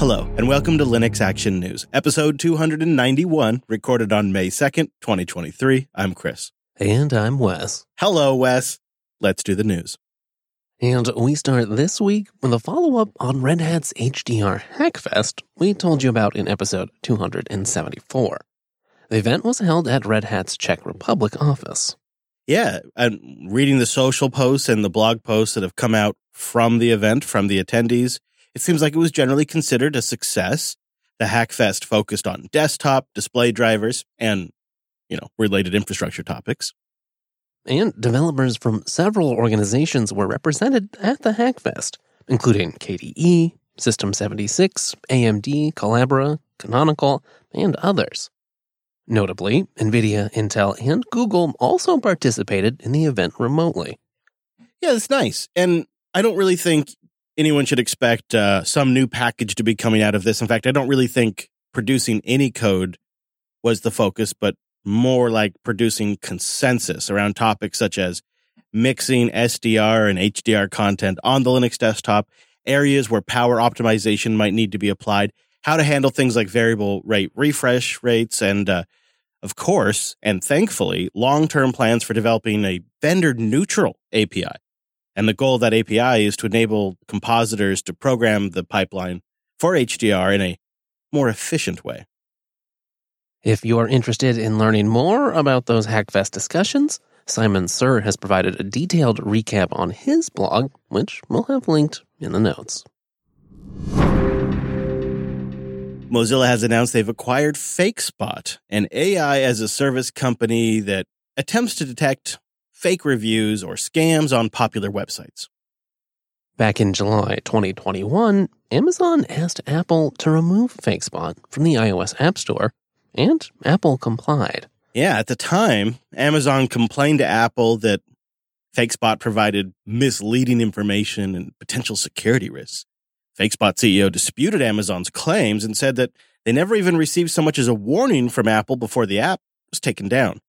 Hello, and welcome to Linux Action News, episode 291, recorded on May 2nd, 2023. I'm Chris. And I'm Wes. Hello, Wes. Let's do the news. And we start this week with a follow up on Red Hat's HDR Hackfest we told you about in episode 274. The event was held at Red Hat's Czech Republic office. Yeah, I'm reading the social posts and the blog posts that have come out from the event, from the attendees. It seems like it was generally considered a success. The Hackfest focused on desktop, display drivers, and, you know, related infrastructure topics. And developers from several organizations were represented at the Hackfest, including KDE, System 76, AMD, Collabora, Canonical, and others. Notably, NVIDIA, Intel, and Google also participated in the event remotely. Yeah, that's nice. And I don't really think anyone should expect uh, some new package to be coming out of this. In fact, I don't really think producing any code was the focus, but more like producing consensus around topics such as mixing SDR and HDR content on the Linux desktop, areas where power optimization might need to be applied, how to handle things like variable rate refresh rates, and uh, of course, and thankfully, long term plans for developing a vendor neutral API. And the goal of that API is to enable compositors to program the pipeline for HDR in a more efficient way. If you are interested in learning more about those Hackfest discussions, Simon Ser has provided a detailed recap on his blog, which we'll have linked in the notes. Mozilla has announced they've acquired Fakespot, an AI as a service company that attempts to detect fake reviews or scams on popular websites. Back in July 2021, Amazon asked Apple to remove Fakespot from the iOS App Store, and Apple complied. Yeah, at the time, Amazon complained to Apple that Fakespot provided misleading information and potential security risks. Fakespot CEO disputed Amazon's claims and said that they never even received so much as a warning from Apple before the app was taken down.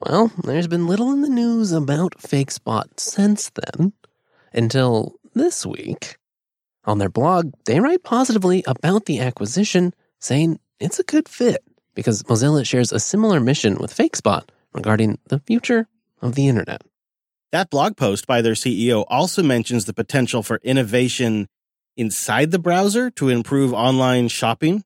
Well, there's been little in the news about Fakespot since then, until this week. On their blog, they write positively about the acquisition, saying it's a good fit because Mozilla shares a similar mission with Fakespot regarding the future of the internet. That blog post by their CEO also mentions the potential for innovation inside the browser to improve online shopping,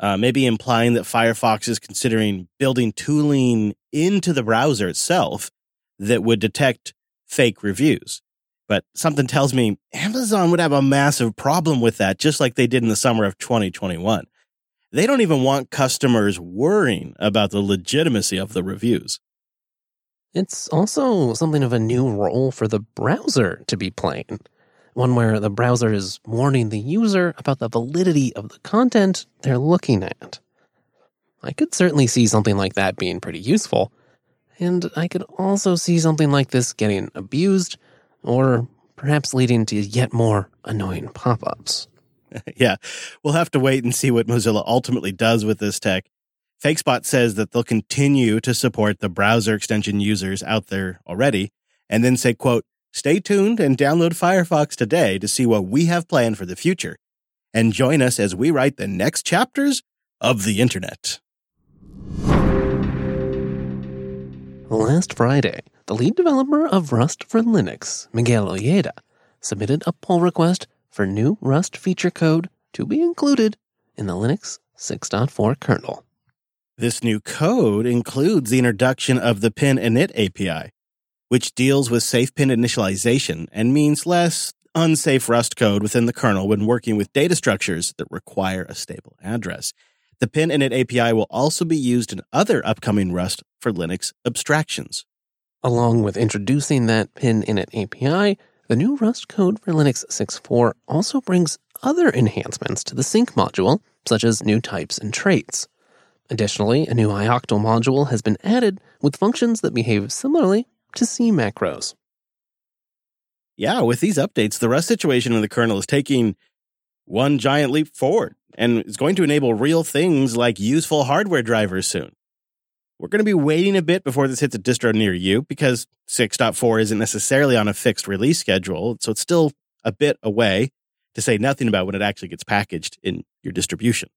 uh, maybe implying that Firefox is considering building tooling into the browser itself that would detect fake reviews. But something tells me Amazon would have a massive problem with that, just like they did in the summer of 2021. They don't even want customers worrying about the legitimacy of the reviews. It's also something of a new role for the browser to be playing one where the browser is warning the user about the validity of the content they're looking at. I could certainly see something like that being pretty useful, and I could also see something like this getting abused or perhaps leading to yet more annoying pop ups. yeah, we'll have to wait and see what Mozilla ultimately does with this tech. Fakespot says that they'll continue to support the browser extension users out there already, and then say, quote, Stay tuned and download Firefox today to see what we have planned for the future. And join us as we write the next chapters of the internet. Last Friday, the lead developer of Rust for Linux, Miguel Ojeda, submitted a pull request for new Rust feature code to be included in the Linux 6.4 kernel. This new code includes the introduction of the pin init API, which deals with safe pin initialization and means less unsafe Rust code within the kernel when working with data structures that require a stable address. The pin init API will also be used in other upcoming Rust for Linux abstractions. Along with introducing that pin init API, the new Rust code for Linux 6.4 also brings other enhancements to the sync module, such as new types and traits. Additionally, a new ioctl module has been added with functions that behave similarly to C macros. Yeah, with these updates, the Rust situation in the kernel is taking one giant leap forward and is going to enable real things like useful hardware drivers soon. We're going to be waiting a bit before this hits a distro near you because 6.4 isn't necessarily on a fixed release schedule, so it's still a bit away. to say nothing about when it actually gets packaged in your distribution.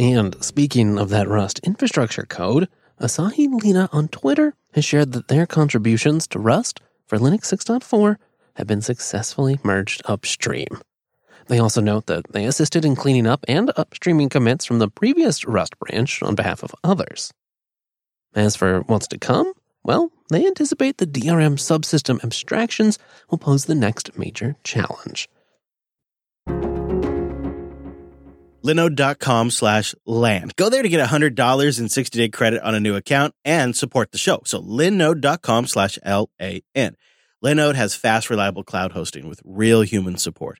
And speaking of that Rust infrastructure code, Asahi Lina on Twitter has shared that their contributions to Rust for Linux 6.4 have been successfully merged upstream. They also note that they assisted in cleaning up and upstreaming commits from the previous Rust branch on behalf of others. As for what's to come, well, they anticipate the DRM subsystem abstractions will pose the next major challenge. linode.com slash LAN. Go there to get $100 in 60-day credit on a new account and support the show. So linode.com slash L-A-N. Linode has fast, reliable cloud hosting with real human support.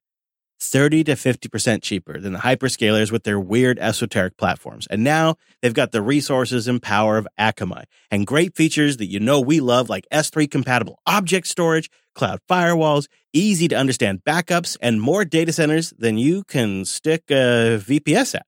30 to 50% cheaper than the hyperscalers with their weird esoteric platforms. And now they've got the resources and power of Akamai and great features that you know we love like S3 compatible object storage, cloud firewalls, easy to understand backups, and more data centers than you can stick a VPS at.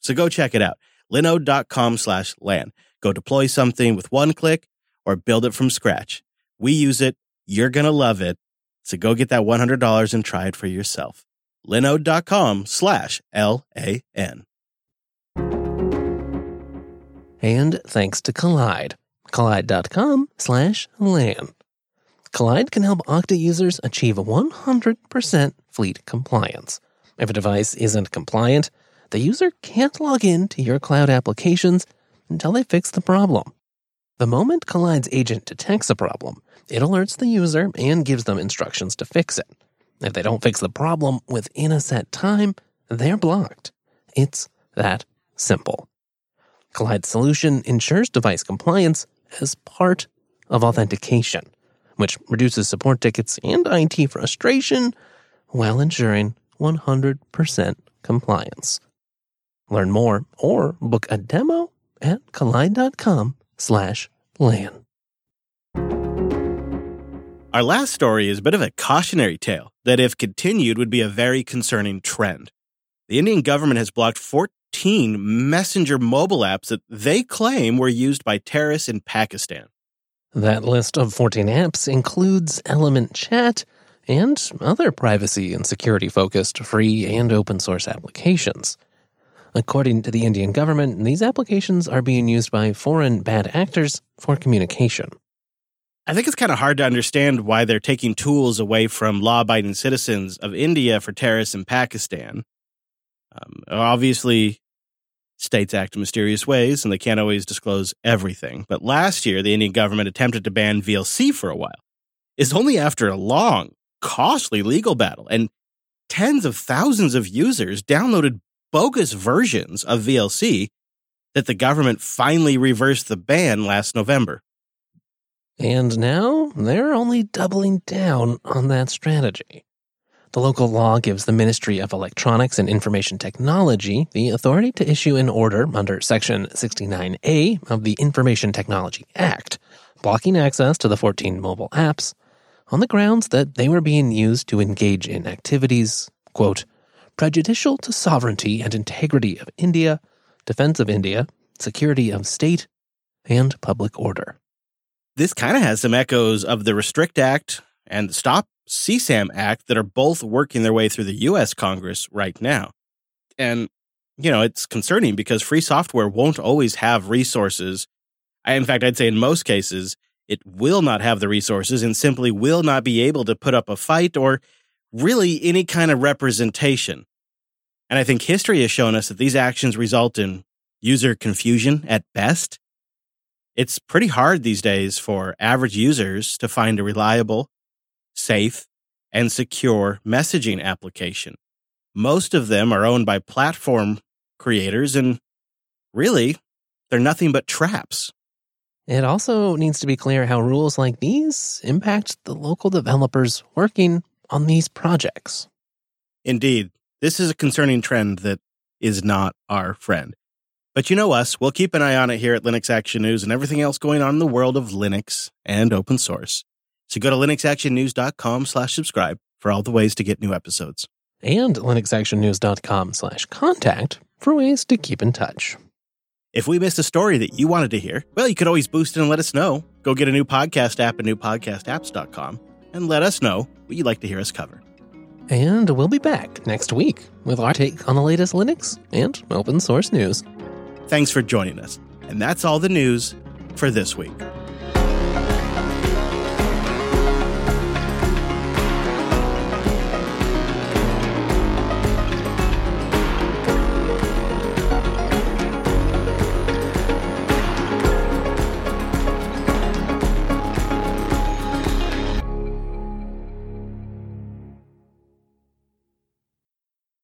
So go check it out. Linode.com slash LAN. Go deploy something with one click or build it from scratch. We use it. You're going to love it. So go get that $100 and try it for yourself. Linode.com slash L-A-N. And thanks to Kolide. Kolide.com slash LAN. Kolide can help Okta users achieve 100% fleet compliance. If a device isn't compliant, the user can't log in to your cloud applications until they fix the problem. The moment Kolide's agent detects a problem, it alerts the user and gives them instructions to fix it. If they don't fix the problem within a set time, they're blocked. It's that simple. Kolide's solution ensures device compliance as part of authentication, which reduces support tickets and IT frustration while ensuring 100% compliance. Learn more or book a demo at kolide.com slash LAN. Our last story is a bit of a cautionary tale that, if continued, would be a very concerning trend. The Indian government has blocked 14 messenger mobile apps that they claim were used by terrorists in Pakistan. That list of 14 apps includes Element Chat and other privacy and security focused free and open source applications. According to the Indian government, these applications are being used by foreign bad actors for communication. I think it's kind of hard to understand why they're taking tools away from law abiding citizens of India for terrorists in Pakistan. Um, obviously, states act in mysterious ways and they can't always disclose everything. But last year, the Indian government attempted to ban VLC for a while. It's only after a long, costly legal battle and tens of thousands of users downloaded bogus versions of VLC that the government finally reversed the ban last November. And now they're only doubling down on that strategy. The local law gives the Ministry of Electronics and Information Technology the authority to issue an order under Section 69A of the Information Technology Act, blocking access to the 14 mobile apps on the grounds that they were being used to engage in activities, quote, prejudicial to sovereignty and integrity of India, defense of India, security of state, and public order. This kind of has some echoes of the Restrict Act and the Stop CSAM Act that are both working their way through the US Congress right now. And, you know, it's concerning because free software won't always have resources. In fact, I'd say in most cases, it will not have the resources and simply will not be able to put up a fight or really any kind of representation. And I think history has shown us that these actions result in user confusion at best it's pretty hard these days for average users to find a reliable, safe, and secure messaging application. Most of them are owned by platform creators, and really, they're nothing but traps. It also needs to be clear how rules like these impact the local developers working on these projects. Indeed, this is a concerning trend that is not our friend. But you know us, we'll keep an eye on it here at Linux Action News and everything else going on in the world of Linux and open source. So go to linuxactionnews.com slash subscribe for all the ways to get new episodes. And linuxactionnews.com slash contact for ways to keep in touch. If we missed a story that you wanted to hear, well, you could always boost it and let us know. Go get a new podcast app at newpodcastapps.com. and let us know what you'd like to hear us cover. And we'll be back next week with our take on the latest Linux and open source news. Thanks for joining us. And that's all the news for this week.